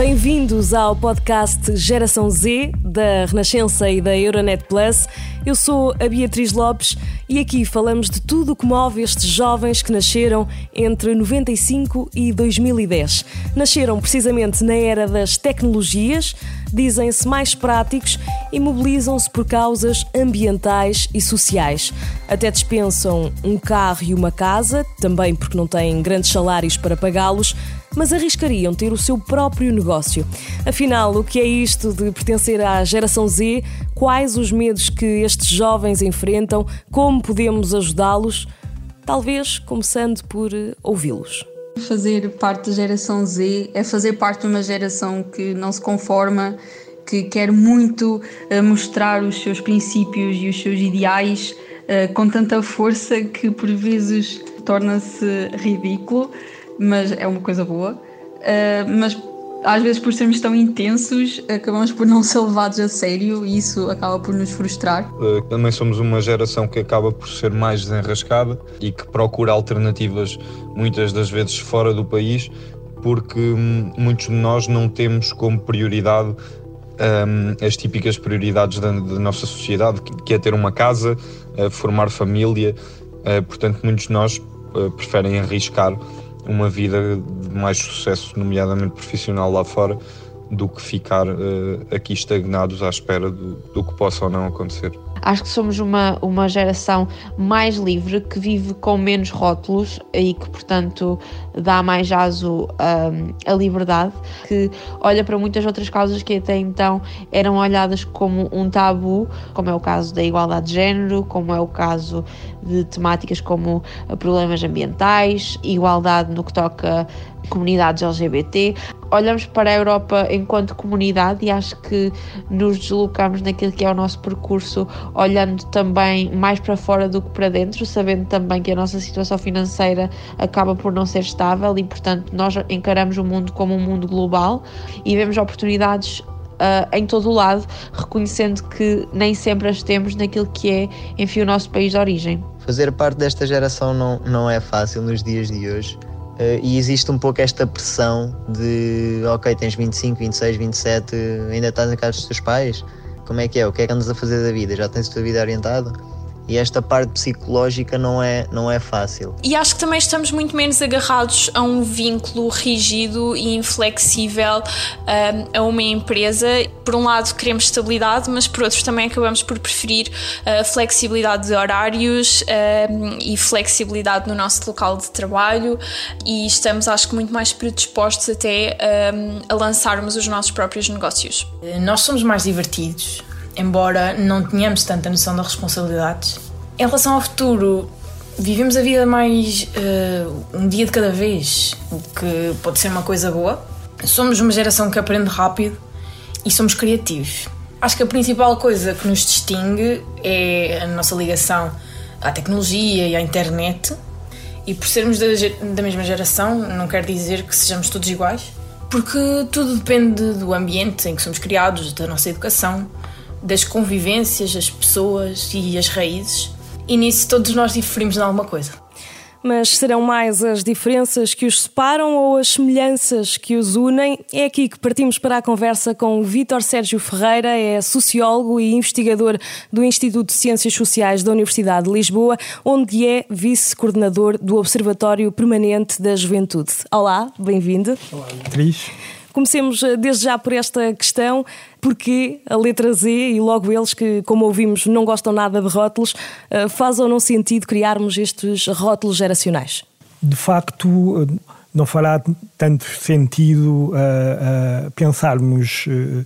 Bem-vindos ao podcast Geração Z da Renascença e da Euronet Plus. Eu sou a Beatriz Lopes e aqui falamos de tudo o que move estes jovens que nasceram entre 95 e 2010. Nasceram precisamente na era das tecnologias, dizem-se mais práticos e mobilizam-se por causas ambientais e sociais. Até dispensam um carro e uma casa, também porque não têm grandes salários para pagá-los mas arriscariam ter o seu próprio negócio. Afinal, o que é isto de pertencer à geração Z? Quais os medos que estes jovens enfrentam? Como podemos ajudá-los? Talvez começando por eh, ouvi-los. Fazer parte da geração Z é fazer parte de uma geração que não se conforma, que quer muito eh, mostrar os seus princípios e os seus ideais eh, com tanta força que por vezes torna-se ridículo mas é uma coisa boa. Uh, mas às vezes, por sermos tão intensos, acabamos por não ser levados a sério e isso acaba por nos frustrar. Uh, também somos uma geração que acaba por ser mais desenrascada e que procura alternativas muitas das vezes fora do país, porque muitos de nós não temos como prioridade as típicas prioridades da, da, nossa sociedade, que é ter uma casa, uh, formar família. Portanto, muitos de nós preferem arriscar uma vida de mais sucesso, nomeadamente profissional lá fora, do que ficar uh, aqui estagnados à espera do, do que possa ou não acontecer. Acho que somos uma, uma geração mais livre, que vive com menos rótulos e que, portanto, dá mais aso um, à liberdade, que olha para muitas outras causas que até então eram olhadas como um tabu, como é o caso da igualdade de género, como é o caso de temáticas como problemas ambientais, igualdade no que toca comunidades LGBT. Olhamos para a Europa enquanto comunidade e acho que nos deslocamos naquilo que é o nosso percurso, olhando também mais para fora do que para dentro, sabendo também que a nossa situação financeira acaba por não ser e, portanto, nós encaramos o mundo como um mundo global e vemos oportunidades Uh, em todo o lado, reconhecendo que nem sempre as temos naquilo que é, enfim, o nosso país de origem. Fazer parte desta geração não, não é fácil nos dias de hoje. Uh, e existe um pouco esta pressão de ok, tens 25, 26, 27, ainda estás na casa dos teus pais, como é que é? O que é que andas a fazer da vida? Já tens a tua vida orientada? E esta parte psicológica não é, não é fácil. E acho que também estamos muito menos agarrados a um vínculo rígido e inflexível um, a uma empresa. Por um lado, queremos estabilidade, mas por outro, também acabamos por preferir a flexibilidade de horários um, e flexibilidade no nosso local de trabalho. E estamos, acho que, muito mais predispostos até um, a lançarmos os nossos próprios negócios. Nós somos mais divertidos embora não tenhamos tanta noção das responsabilidades. Em relação ao futuro, vivemos a vida mais uh, um dia de cada vez, o que pode ser uma coisa boa. Somos uma geração que aprende rápido e somos criativos. Acho que a principal coisa que nos distingue é a nossa ligação à tecnologia e à internet. E por sermos da, da mesma geração, não quer dizer que sejamos todos iguais, porque tudo depende do ambiente em que somos criados, da nossa educação, das convivências, as pessoas e as raízes, e nisso todos nós diferimos em alguma coisa. Mas serão mais as diferenças que os separam ou as semelhanças que os unem? É aqui que partimos para a conversa com o Vítor Sérgio Ferreira, é sociólogo e investigador do Instituto de Ciências Sociais da Universidade de Lisboa, onde é vice-coordenador do Observatório Permanente da Juventude. Olá, bem-vindo. Olá, Beatriz. Comecemos eh, desde já por esta questão, porque a letra Z e logo eles que, como ouvimos, não gostam nada de rótulos, eh, faz ou não sentido criarmos estes rótulos geracionais? De facto, eh, não fará tanto sentido uh, uh, pensarmos uh,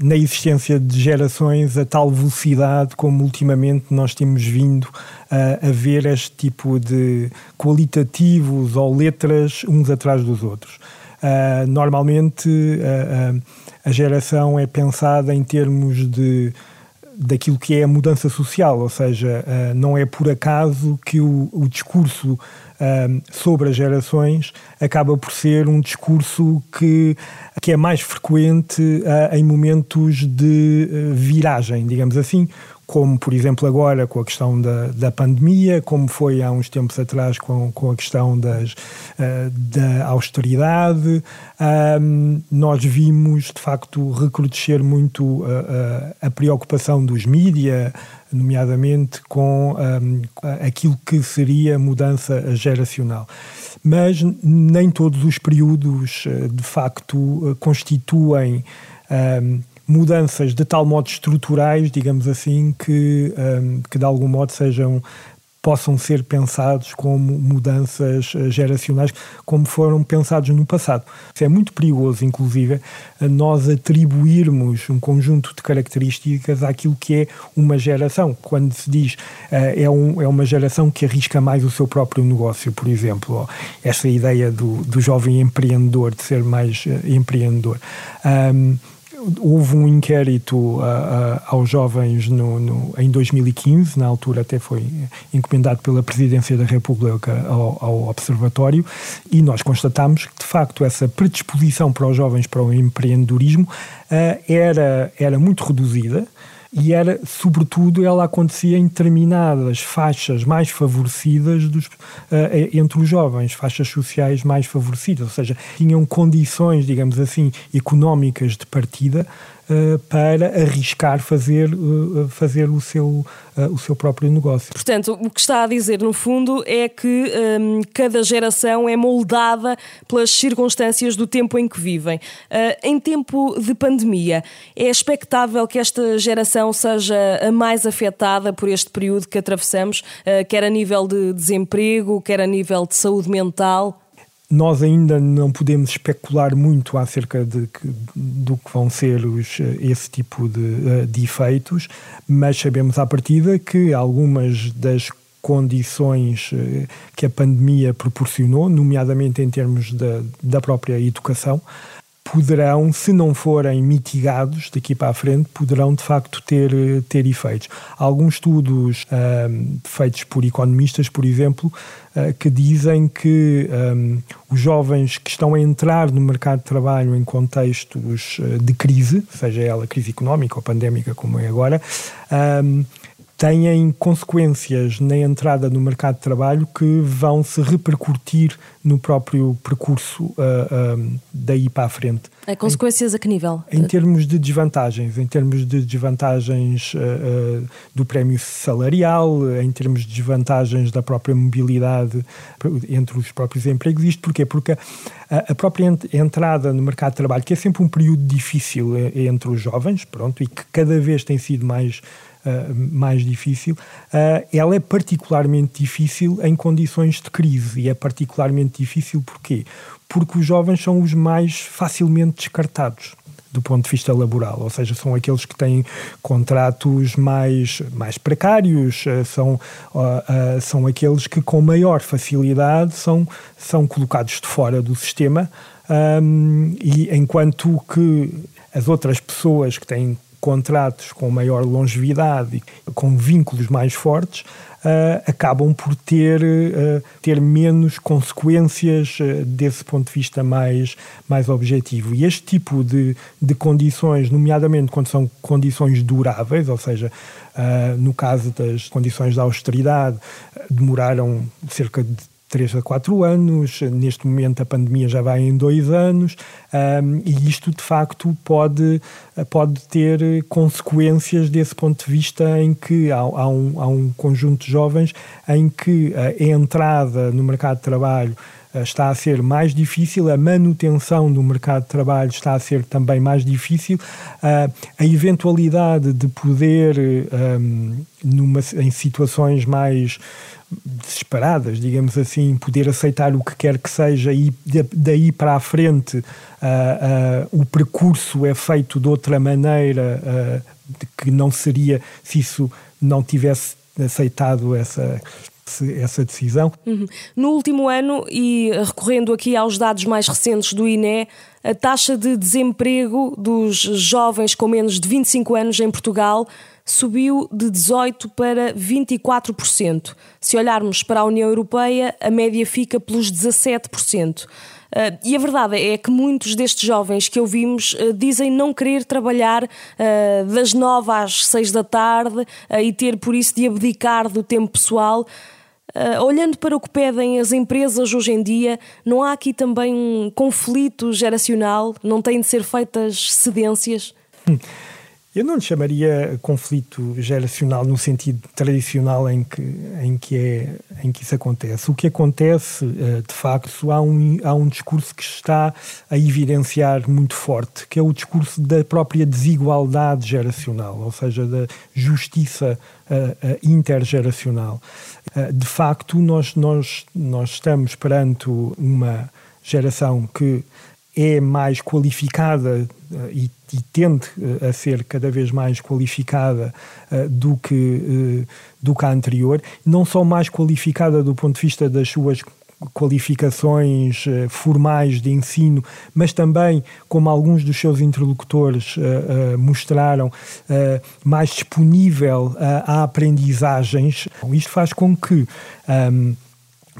na existência de gerações a tal velocidade como ultimamente nós temos vindo a ver este tipo de qualitativos ou letras uns atrás dos outros. Uh, normalmente uh, uh, a geração é pensada em termos de daquilo que é a mudança social, ou seja, não é por acaso que o, o discurso sobre as gerações acaba por ser um discurso que, que é mais frequente em momentos de viragem, digamos assim, como por exemplo agora com a questão da, da pandemia, como foi há uns tempos atrás com, com a questão das, uh, da austeridade. Um, nós vimos de facto recrudescer muito uh, uh, a preocupação dos mídia, nomeadamente com um, aquilo que seria mudança geracional. Mas nem todos os períodos de facto constituem. Um, mudanças de tal modo estruturais, digamos assim, que, um, que de algum modo sejam possam ser pensados como mudanças eh, geracionais, como foram pensados no passado. Isso é muito perigoso, inclusive, nós atribuirmos um conjunto de características àquilo que é uma geração. Quando se diz uh, é, um, é uma geração que arrisca mais o seu próprio negócio, por exemplo, essa ideia do, do jovem empreendedor, de ser mais uh, empreendedor. Um, houve um inquérito uh, uh, aos jovens no, no, em 2015, na altura até foi encomendado pela Presidência da República ao, ao Observatório, e nós constatamos que, de facto, essa predisposição para os jovens para o empreendedorismo uh, era, era muito reduzida e era, sobretudo, ela acontecia em determinadas faixas mais favorecidas dos, uh, entre os jovens, faixas sociais mais favorecidas, ou seja, tinham condições, digamos assim, económicas de partida eh, para arriscar fazer, uh, fazer o, seu, uh, o seu próprio negócio. Portanto, o que está a dizer, no fundo, é que um, cada geração é moldada pelas circunstâncias do tempo em que vivem. em tempo de pandemia, é expectável que esta geração seja a mais afetada por este período que atravessamos, quer a nível de desemprego, quer a nível de saúde mental? Nós ainda não podemos especular muito acerca de que, do que vão ser os, esse tipo de, eh, de efeitos, mas sabemos à partida que algumas das condições eh, que a pandemia proporcionou, nomeadamente em termos da, da própria educação, poderão, se não forem mitigados daqui para a frente, poderão de facto ter, ter efeitos. Há alguns estudos um, feitos por economistas, por exemplo, uh, que dizem que um, os jovens que estão a entrar no mercado de trabalho em contextos de crise, seja ela crise económica ou pandémica como é agora, um, têm consequências na entrada no mercado de trabalho que vão se repercutir no próprio percurso uh, uh, daí para a frente. É consequências em, a que nível? Em termos de desvantagens, em termos de desvantagens uh, do prémio salarial, em termos de desvantagens da própria mobilidade entre os próprios empregos. Isto porquê? Porque a, a própria entrada no mercado de trabalho, que é sempre um período difícil entre os jovens, pronto, e que cada vez tem sido mais uh, mais difícil, uh, ela é particularmente difícil em condições de crise. E é particularmente difícil porquê? Porque os jovens são os mais facilmente descartados do ponto de vista laboral, ou seja, são aqueles que têm contratos mais, mais precários, eh, são, uh, uh, são aqueles que com maior facilidade são, são colocados de fora do sistema, um, e enquanto que as outras pessoas que têm contratos com maior longevidade, com vínculos mais fortes, uh, acabam por ter, uh, ter menos consequências uh, desse ponto de vista mais, mais objetivo. E este tipo de, de condições, nomeadamente quando são condições duráveis, ou seja, no caso das condições da austeridade, demoraram cerca de 3 a 4 anos, neste momento a pandemia já vai em 2 anos, um, e isto de facto pode, pode ter consequências desse ponto de vista em que há, há, um, há um conjunto de jovens em que a entrada no mercado de trabalho eh, está a ser mais difícil, a manutenção do mercado de trabalho está a ser também mais difícil, eh, a eventualidade de poder, um, numa, em situações mais desesperadas, digamos assim, poder aceitar o que quer que seja e daí para a frente uh, uh, o percurso é feito de outra maneira uh, que não seria se isso não tivesse aceitado essa essa decisão. Uhum. No último ano, e recorrendo aqui aos dados mais recentes do INE, a taxa de desemprego dos jovens com menos de 25 anos em Portugal subiu de 18% para 24%. Se olharmos para a União Europeia, a média fica pelos 17%. Uh, e a verdade é que muitos destes jovens que ouvimos uh, dizem não querer trabalhar uh, das nove às seis da tarde e ter por isso de abdicar do tempo pessoal. olhando para o que pedem as empresas hoje em dia, não há aqui também um conflito geracional? Não têm de ser feitas cedências? Hum. Eu não lhe chamaria conflito geracional no sentido tradicional em que, em que, é, em que isso acontece. O que acontece, eh, de facto, há um, há um discurso que está a evidenciar muito forte, que é o discurso da própria desigualdade geracional, ou seja, da justiça uh, intergeracional. Uh, de facto, nós, nós, nós estamos perante uma geração que é mais qualificada uh, e, e, tende uh, a ser cada vez mais qualificada uh, do, que, do que a anterior, não só mais qualificada do ponto de vista das suas qualificações formais de ensino, mas também, como alguns dos seus interlocutores mostraram, mais disponível a aprendizagens. Isto faz com que um,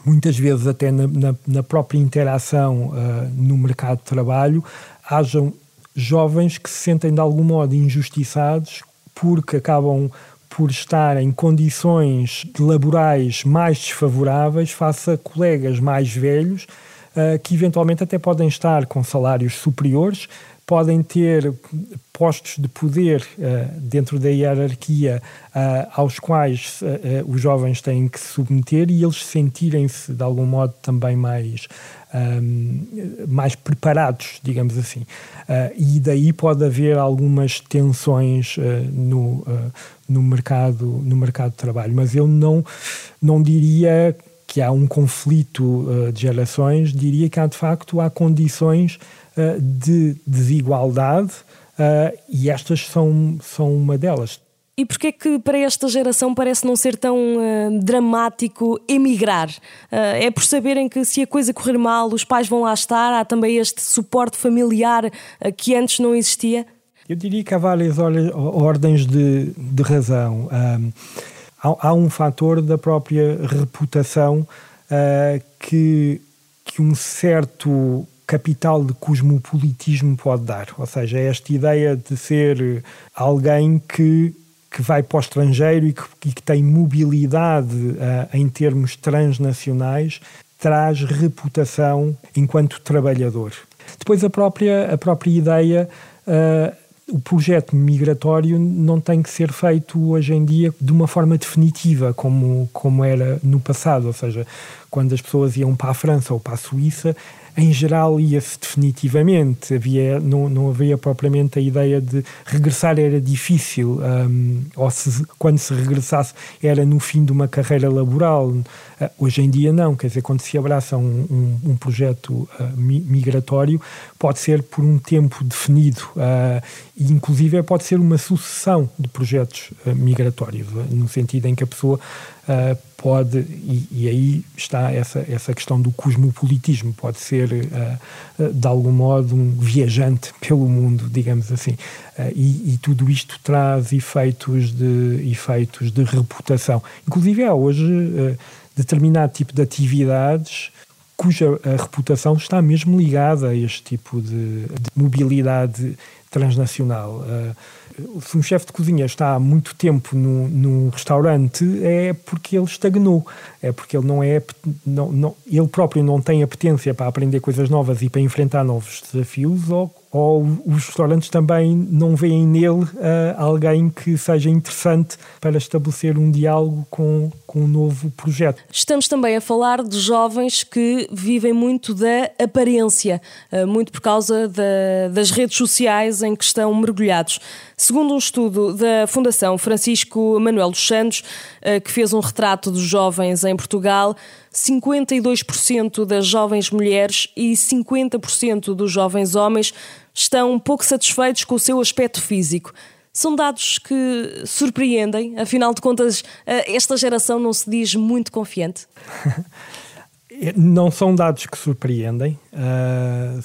muitas vezes até na, na, na própria interação uh, no mercado de trabalho, hajam jovens que se sentem de algum modo injustiçados porque acabam por estar em condições laborais mais desfavoráveis face a colegas mais velhos uh, que eventualmente até podem estar com salários superiores, podem ter postos de poder uh, dentro da hierarquia uh, aos quais uh, os jovens têm que se submeter e eles sentirem-se de algum modo também mais um, mais preparados, digamos assim. e daí pode haver algumas tensões no, no, mercado, no mercado de trabalho. Mas eu não, não diria que há um conflito de gerações, diria que há de facto há condições uh, de desigualdade uh, e estas são, são uma delas. E porquê é que para esta geração parece não ser tão uh, dramático emigrar? Uh, é por saberem que se a coisa correr mal, os pais vão lá estar, há também este suporte familiar uh, que antes não existia? Eu diria que há várias ordens de, de razão. Um, há, há, um fator da própria reputação que, que um certo capital de cosmopolitismo pode dar. Ou seja, é esta ideia de ser alguém que, que vai para o estrangeiro e que, e que tem mobilidade uh, em termos transnacionais, traz reputação enquanto trabalhador. Depois, a própria, a própria ideia. Uh, o projeto migratório não tem que ser feito hoje em dia de uma forma definitiva, como, como era no passado. Ou seja, quando as pessoas iam para a França ou para a Suíça, em geral ia-se definitivamente, havia, não, não havia propriamente a ideia de regressar era difícil, um, ou se, quando se regressasse era no fim de uma carreira laboral. Uh, hoje em dia não, quer dizer, quando se abraça um, um, um projeto uh, migratório, pode ser por um tempo definido, uh, e inclusive pode ser uma sucessão de projetos migratórios, no sentido em que a pessoa pode, e, e, aí está essa, essa questão do cosmopolitismo, pode ser uh, de algum modo um viajante pelo mundo, digamos assim. Uh, e, e, tudo isto traz efeitos de, efeitos de reputação. Inclusive há hoje uh, determinado tipo de atividades cuja reputação está mesmo ligada a este tipo de, de mobilidade transnacional. Uh, se um chefe de cozinha está há muito tempo no, num restaurante é porque ele estagnou, é porque ele não é não, não, ele próprio não tem apetência para aprender coisas novas e para enfrentar novos desafios ou, ou os restaurantes também não veem nele uh, alguém que seja interessante para estabelecer um diálogo com, com um novo projeto. Estamos também a falar de jovens que vivem muito da aparência, uh, muito por causa da, das redes sociais em que estão mergulhados. Segundo um estudo da Fundação Francisco Manuel dos Santos, uh, que fez um retrato dos jovens em Portugal, 52% das jovens mulheres e 50% dos jovens homens estão pouco satisfeitos com o seu aspecto físico. São dados que surpreendem, afinal de contas, eh, esta geração não se diz muito confiante. não são dados que surpreendem, eh,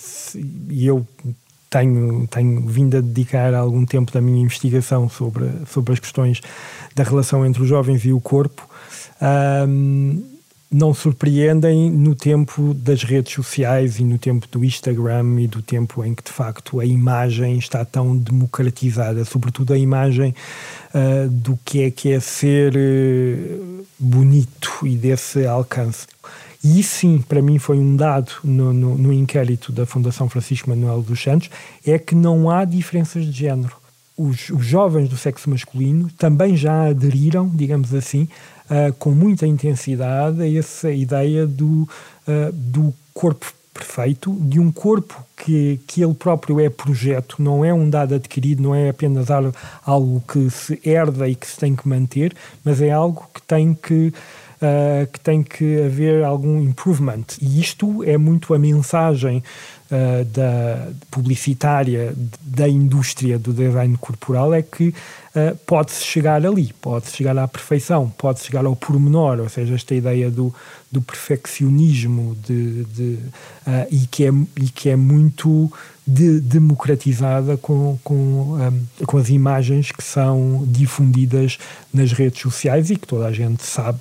e eu tenho, tenho vindo a dedicar algum tempo da minha investigação sobre, sobre as questões da relação entre os jovens e o corpo, não surpreendem no tempo das redes sociais e no tempo do Instagram e do tempo em que de facto a imagem está tão democratizada, sobretudo a imagem uh, do que é que é ser uh, bonito e desse alcance. E sim, para mim foi um dado no, no, no inquérito da Fundação Francisco Manuel dos Santos, é que não há diferenças de género. Os, os jovens do sexo masculino também já aderiram, digamos assim, uh, com muita intensidade a essa ideia do, uh, do corpo perfeito, de um corpo que, que ele próprio é projeto, não é um dado adquirido, não é apenas algo que se herda e que se tem que manter, mas é algo que tem que uh, que tem que haver algum improvement. E isto é muito a mensagem uh, da publicitária da indústria do design corporal é que uh, pode-se chegar ali, pode-se chegar à perfeição, pode-se chegar ao pormenor, ou seja, esta ideia do, do perfeccionismo de, de e, que é, e que é muito de, democratizada com, com, um, com as imagens que são difundidas nas redes sociais e que toda a gente sabe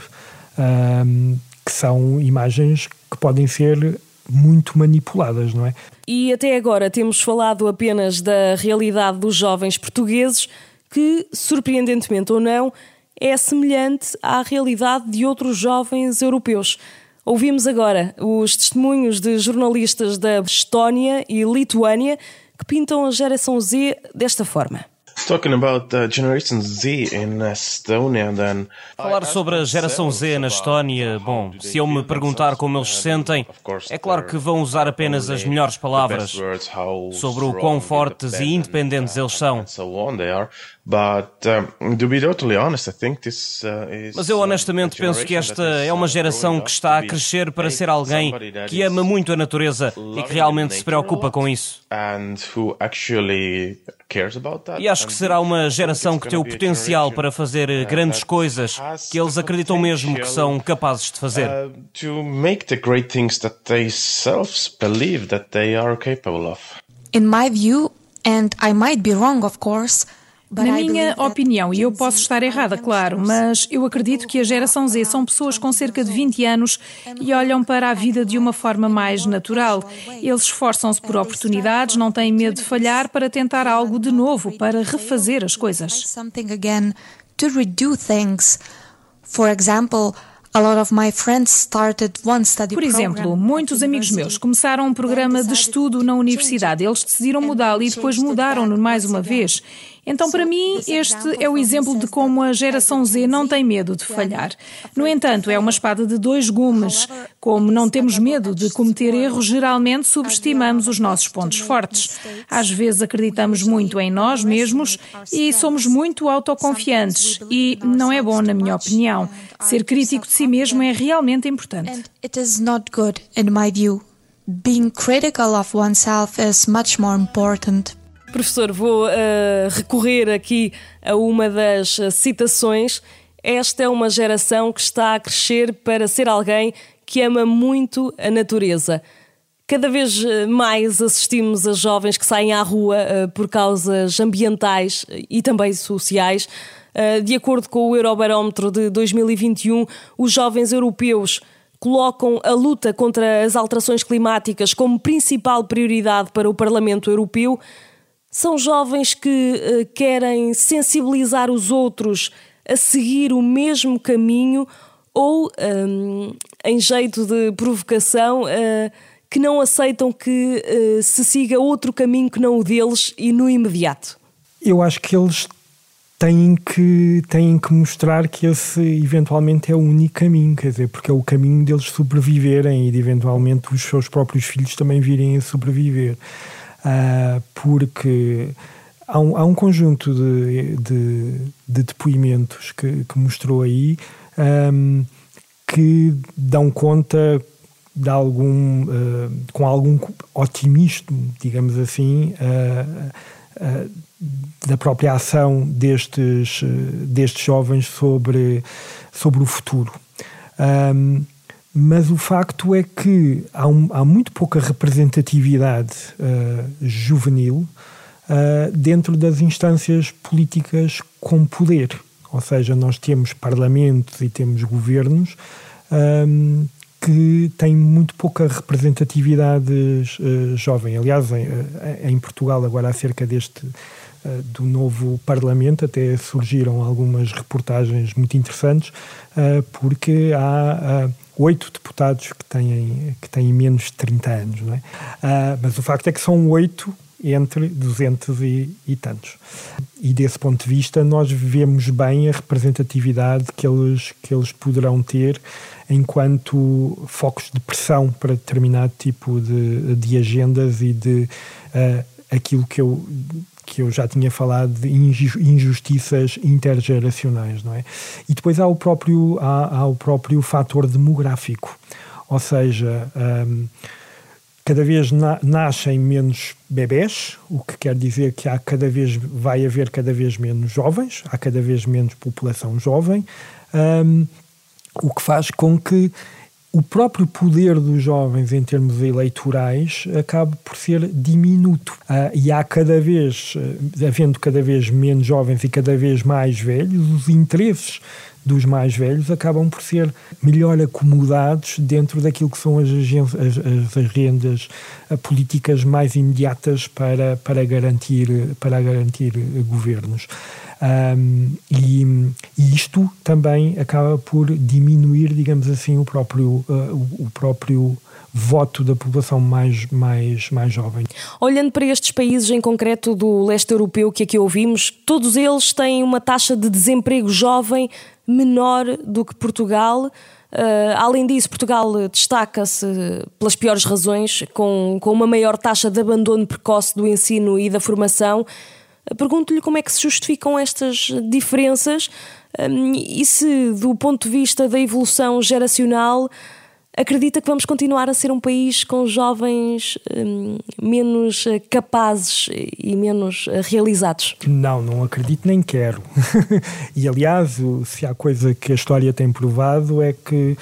um, que são imagens que podem ser muito manipuladas, não é? E até agora temos falado apenas da realidade dos jovens portugueses, que, surpreendentemente ou não, é semelhante à realidade de outros jovens europeus. Ouvimos agora os testemunhos de jornalistas da Estónia e Lituânia que pintam a geração Z desta forma. Falar sobre a geração Z na Estónia, bom, se eu me perguntar como eles se sentem, é claro que vão usar apenas as melhores palavras sobre o quão fortes e independentes eles são. Mas eu honestamente penso que esta é uma geração que está a crescer para ser alguém que ama muito a natureza e que realmente se preocupa com isso. E acho que será uma geração que tem o potencial para fazer uh, grandes coisas que eles acreditam mesmo que são capazes de fazer. In my view, and I might be wrong, of course, na minha opinião, e eu posso estar errada, claro, mas eu acredito que a geração Z são pessoas com cerca de 20 anos e olham para a vida de uma forma mais natural. Eles esforçam-se por oportunidades, não têm medo de falhar para tentar algo de novo, para refazer as coisas. For example, por exemplo, muitos amigos meus começaram um programa de estudo na universidade. Eles decidiram mudá-lo e depois mudaram-no mais uma vez. Então, para mim, este é o exemplo de como a geração Z não tem medo de falhar. No entanto, é uma espada de dois gumes. Como não temos medo de cometer erros, geralmente subestimamos os nossos pontos fortes. Às vezes acreditamos muito em nós mesmos e somos muito autoconfiantes. E não é bom, na minha opinião. Ser crítico de si mesmo é realmente importante. Being critical of oneself is much more important. Professor, vou uh, recorrer aqui a uma das citações. Esta é uma geração que está a crescer para ser alguém que ama muito a natureza. Cada vez eh, mais assistimos a jovens que saem à rua uh, por causas ambientais e também sociais. Uh, de acordo com o Eurobarómetro de 2021, os jovens europeus colocam a luta contra as alterações climáticas como principal prioridade para o Parlamento Europeu. São jovens que uh, querem sensibilizar os outros a seguir o mesmo caminho ou, um, em jeito de provocação, uh, que não aceitam que uh, se siga outro caminho que não o deles e no imediato? Eu acho que eles têm que, têm que mostrar que esse eventualmente é o único caminho, quer dizer, porque é o caminho deles sobreviverem e de eventualmente os seus próprios filhos também virem a sobreviver uh, porque há um, há um conjunto de, de, de depoimentos que, que, mostrou aí um, que dão conta de algum, uh, com algum otimismo, digamos assim, uh, uh, da própria ação destes, destes jovens sobre, sobre o futuro. Um, mas o facto é que há, um, há muito pouca representatividade uh, juvenil uh, dentro das instâncias políticas com poder. Ou seja, nós temos parlamentos e temos governos um, que têm muito pouca representatividade uh, jovem. Aliás, em, em, Portugal, agora acerca deste do novo Parlamento, até surgiram algumas reportagens muito interessantes, porque há oito deputados que têm, que têm menos de 30 anos. Não é? mas o facto é que são oito entre 200 e, e, tantos. E desse ponto de vista, nós vemos bem a representatividade que eles, que eles poderão ter enquanto focos de pressão para determinado tipo de, de agendas e de uh, aquilo que eu, que eu já tinha falado de injustiças intergeracionais, não é? E depois há o próprio, há, há o próprio fator demográfico, ou seja, um, cada vez na, nascem menos bebés, o que quer dizer que há cada vez vai haver cada vez menos jovens, há cada vez menos população jovem, um, o que faz com que o próprio poder dos jovens em termos eleitorais acabe por ser diminuto. Uh, e há cada vez, uh, havendo cada vez menos jovens e cada vez mais velhos, os interesses dos mais velhos acabam por ser melhor acomodados dentro daquilo que são as, as, as agendas políticas mais imediatas para, para, garantir, para garantir governos. Um, e, e, isto também acaba por diminuir, digamos assim, o próprio, uh, o, o próprio voto da população mais, mais, mais jovem. Olhando para estes países em concreto do leste europeu que aqui ouvimos, todos eles têm uma taxa de desemprego jovem menor do que Portugal. Uh, além disso, Portugal destaca-se pelas piores razões, com, com uma maior taxa de abandono precoce do ensino e da formação. Pergunto-lhe como é que se justificam estas diferenças um, e se, do ponto de vista da evolução geracional, acredita que vamos continuar a ser um país com jovens um, menos capazes e menos realizados? Não, não acredito nem quero. e aliás, se há coisa que a história tem provado é que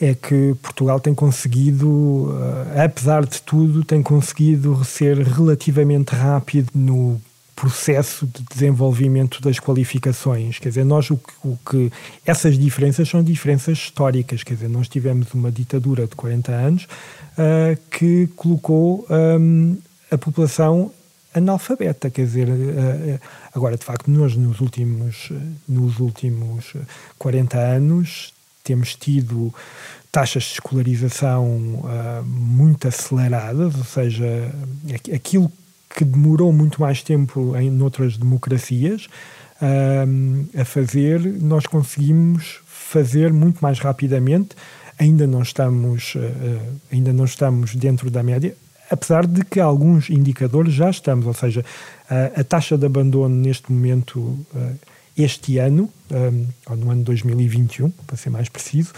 é que Portugal tem conseguido, eh, apesar de tudo, tem conseguido ser relativamente rápido no processo de desenvolvimento das qualificações. Quer dizer, nós o que, o que, essas diferenças são diferenças históricas. Quer dizer, nós tivemos uma ditadura de 40 anos uh, que colocou um, a população analfabeta, quer dizer, uh, agora de facto nós nos últimos nos últimos 40 anos temos tido taxas de escolarização uh, muito aceleradas, ou seja, aquilo que demorou muito mais tempo em outras democracias um, a fazer, nós conseguimos fazer muito mais rapidamente. Ainda não estamos, uh, ainda não estamos dentro da média, apesar de que alguns indicadores já estamos, ou seja, uh, a taxa de abandono neste momento uh, este ano, ou no ano 2021, para ser mais preciso,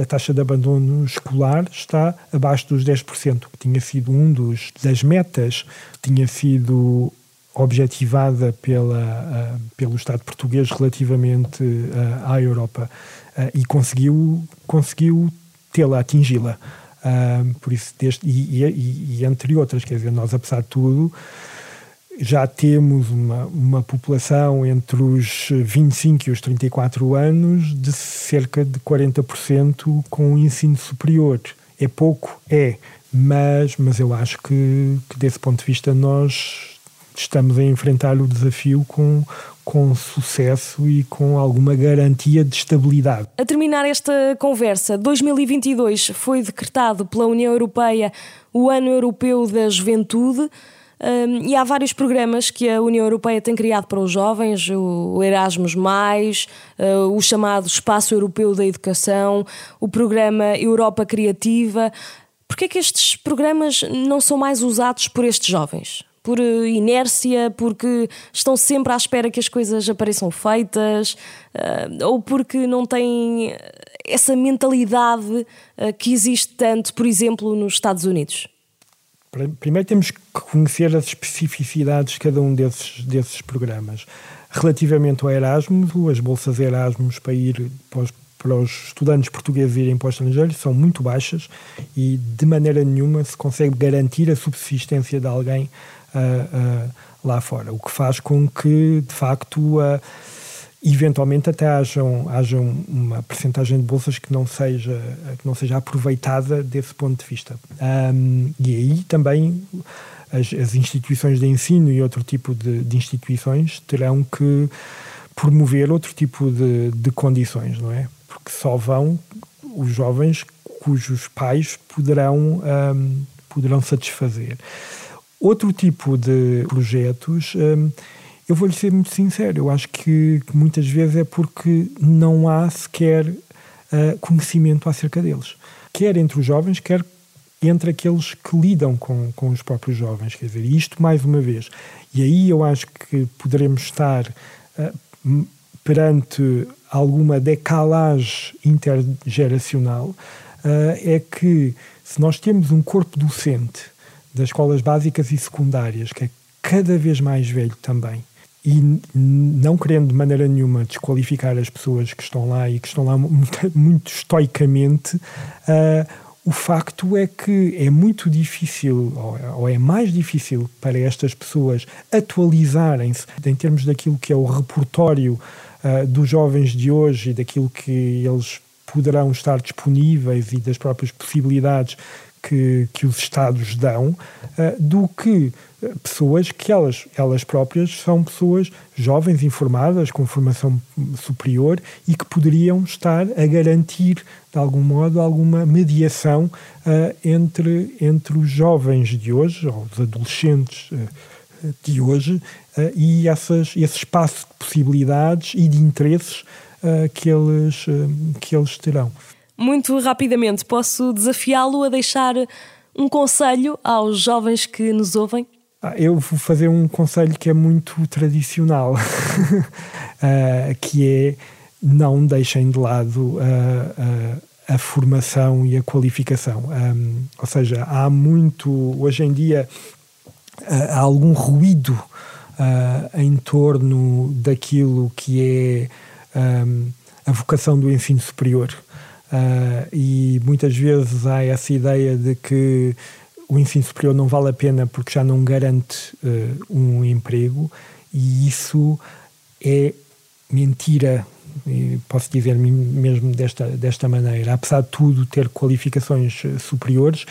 a taxa de abandono escolar está abaixo dos 10%, que tinha sido um dos das metas, tinha sido objetivada pela, uh, pelo Estado português relativamente uh, à Europa e conseguiu, conseguiu tê-la, atingi-la. por isso, deste, e, e, e, entre outras, quer dizer, nós, apesar de tudo, já temos uma, uma população entre os 25 e os 34 anos de cerca de 40% com ensino superior. É pouco? É, mas, mas eu acho que, que desse ponto de vista nós estamos a enfrentar o desafio com, com sucesso e com alguma garantia de estabilidade. A terminar esta conversa, 2022 foi decretado pela União Europeia o Ano Europeu da Juventude. Um, e há vários programas que a União Europeia tem criado para os jovens, o Erasmus, uh, o chamado Espaço Europeu da Educação, o programa Europa Criativa. Por que é que estes programas não são mais usados por estes jovens? Por uh, inércia, porque estão sempre à espera que as coisas apareçam feitas, uh, ou porque não têm essa mentalidade uh, que existe tanto, por exemplo, nos Estados Unidos? Primeiro temos que conhecer as especificidades de cada um desses, desses programas. Relativamente ao Erasmus, as bolsas Erasmus para ir para os, para os estudantes portugueses irem para o estrangeiro são muito baixas e de maneira nenhuma se consegue garantir a subsistência de alguém uh, uh, lá fora, o que faz com que, de facto, uh, eventualmente até hajam, hajam uma percentagem de bolsas que não seja, que não seja aproveitada desse ponto de vista. Um, e aí também as, as, instituições de ensino e outro tipo de, de instituições terão que promover outro tipo de, de condições, não é? Porque só vão os jovens cujos pais poderão, um, poderão satisfazer. Outro tipo de projetos, um, eu vou-lhe ser muito sincero, eu acho que, que, muitas vezes é porque não há sequer uh, conhecimento acerca deles. Quer entre os jovens, quer entre aqueles que lidam com, com os próprios jovens. Quer dizer, isto mais uma vez. E aí eu acho que poderemos estar uh, perante alguma decalagem intergeracional, uh, é que se nós temos um corpo docente das escolas básicas e secundárias, que é cada vez mais velho também, e não querendo de maneira nenhuma desqualificar as pessoas que estão lá e que estão lá muito, muito estoicamente, uh, o facto é que é muito difícil, ou é mais difícil para estas pessoas atualizarem-se em termos daquilo que é o repertório uh, dos jovens de hoje e daquilo que eles poderão estar disponíveis e das próprias possibilidades que, que os Estados dão, uh, do que pessoas que elas, elas próprias são pessoas jovens, informadas, com formação superior e que poderiam estar a garantir, de algum modo, alguma mediação uh, entre, entre os jovens de hoje, ou os adolescentes uh, de hoje, uh, e essas, esse espaço de possibilidades e de interesses que, eles, que eles terão. Muito rapidamente, posso desafiá-lo a deixar um conselho aos jovens que nos ouvem? Ah, eu vou fazer um conselho que é muito tradicional, uh, que é não deixem de lado uh, uh, a formação e a qualificação. Um, ou seja, há muito, hoje em dia, há algum ruído em torno daquilo que é um, a vocação do ensino superior. E muitas vezes há essa ideia de que o ensino superior não vale a pena porque já não garante uh, um emprego e isso é mentira, posso dizer mesmo desta, desta maneira. Apesar de tudo ter qualificações eh, superiores,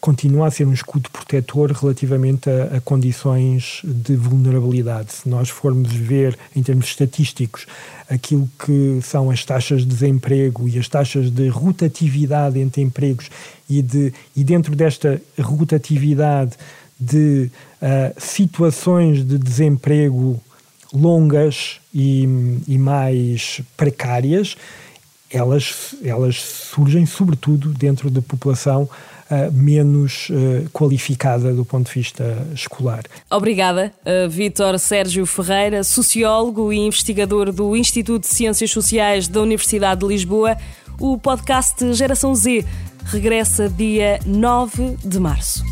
continua a ser um escudo protetor relativamente a, a, condições de vulnerabilidade. Se nós formos ver, em termos estatísticos, aquilo que são as taxas de desemprego e as taxas de rotatividade entre empregos e, de, e dentro desta rotatividade de uh, situações de desemprego longas e, e mais precárias, elas, elas surgem sobretudo dentro da população uh, menos uh, qualificada do ponto de vista escolar. Obrigada, uh, Vítor Sérgio Ferreira, sociólogo e investigador do Instituto de Ciências Sociais da Universidade de Lisboa. O podcast Geração Z regressa dia 9 de março.